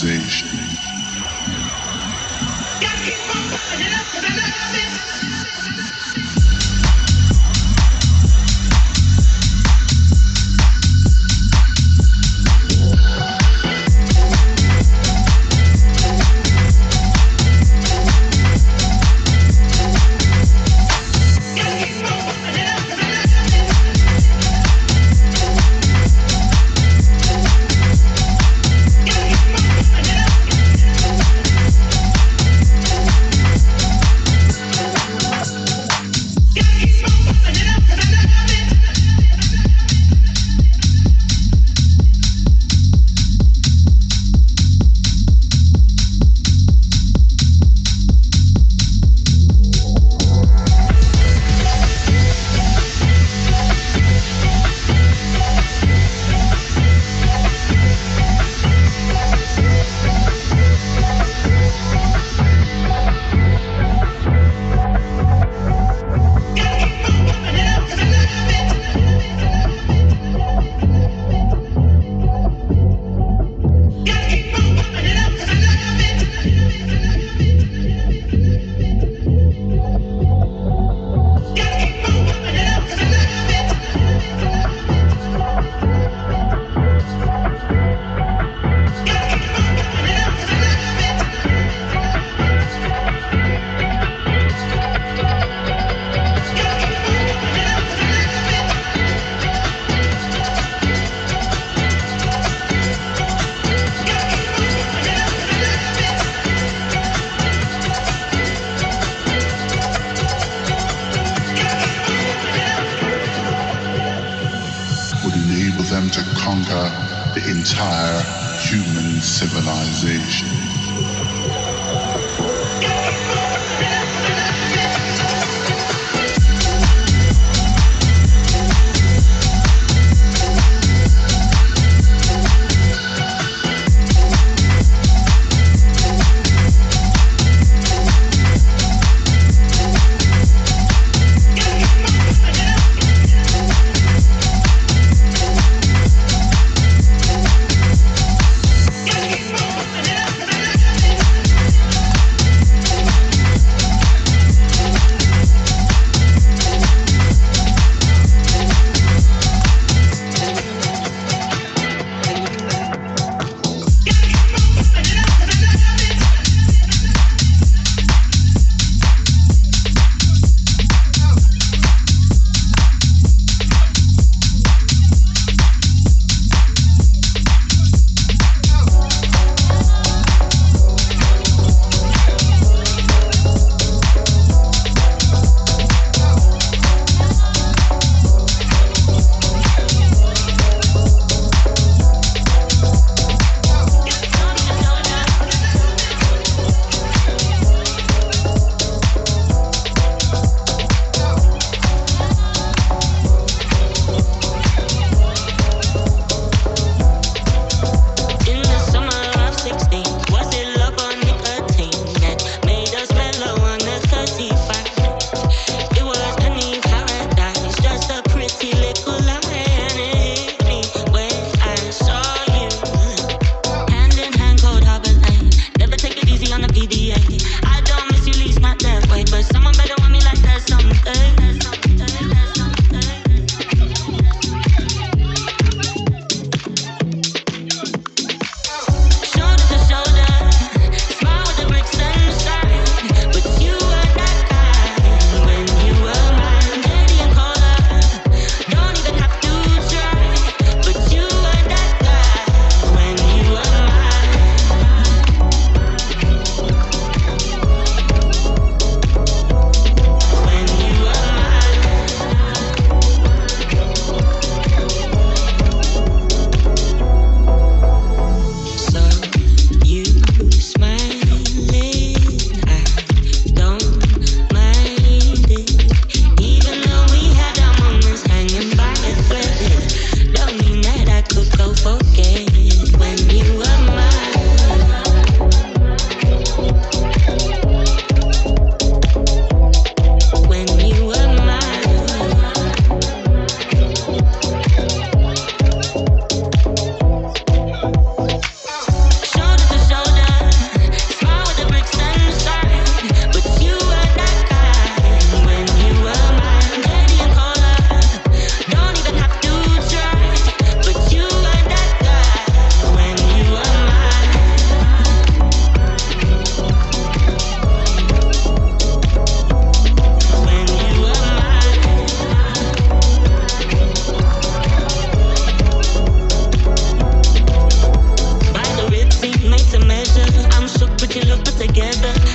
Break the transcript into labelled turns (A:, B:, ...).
A: Civilization. together.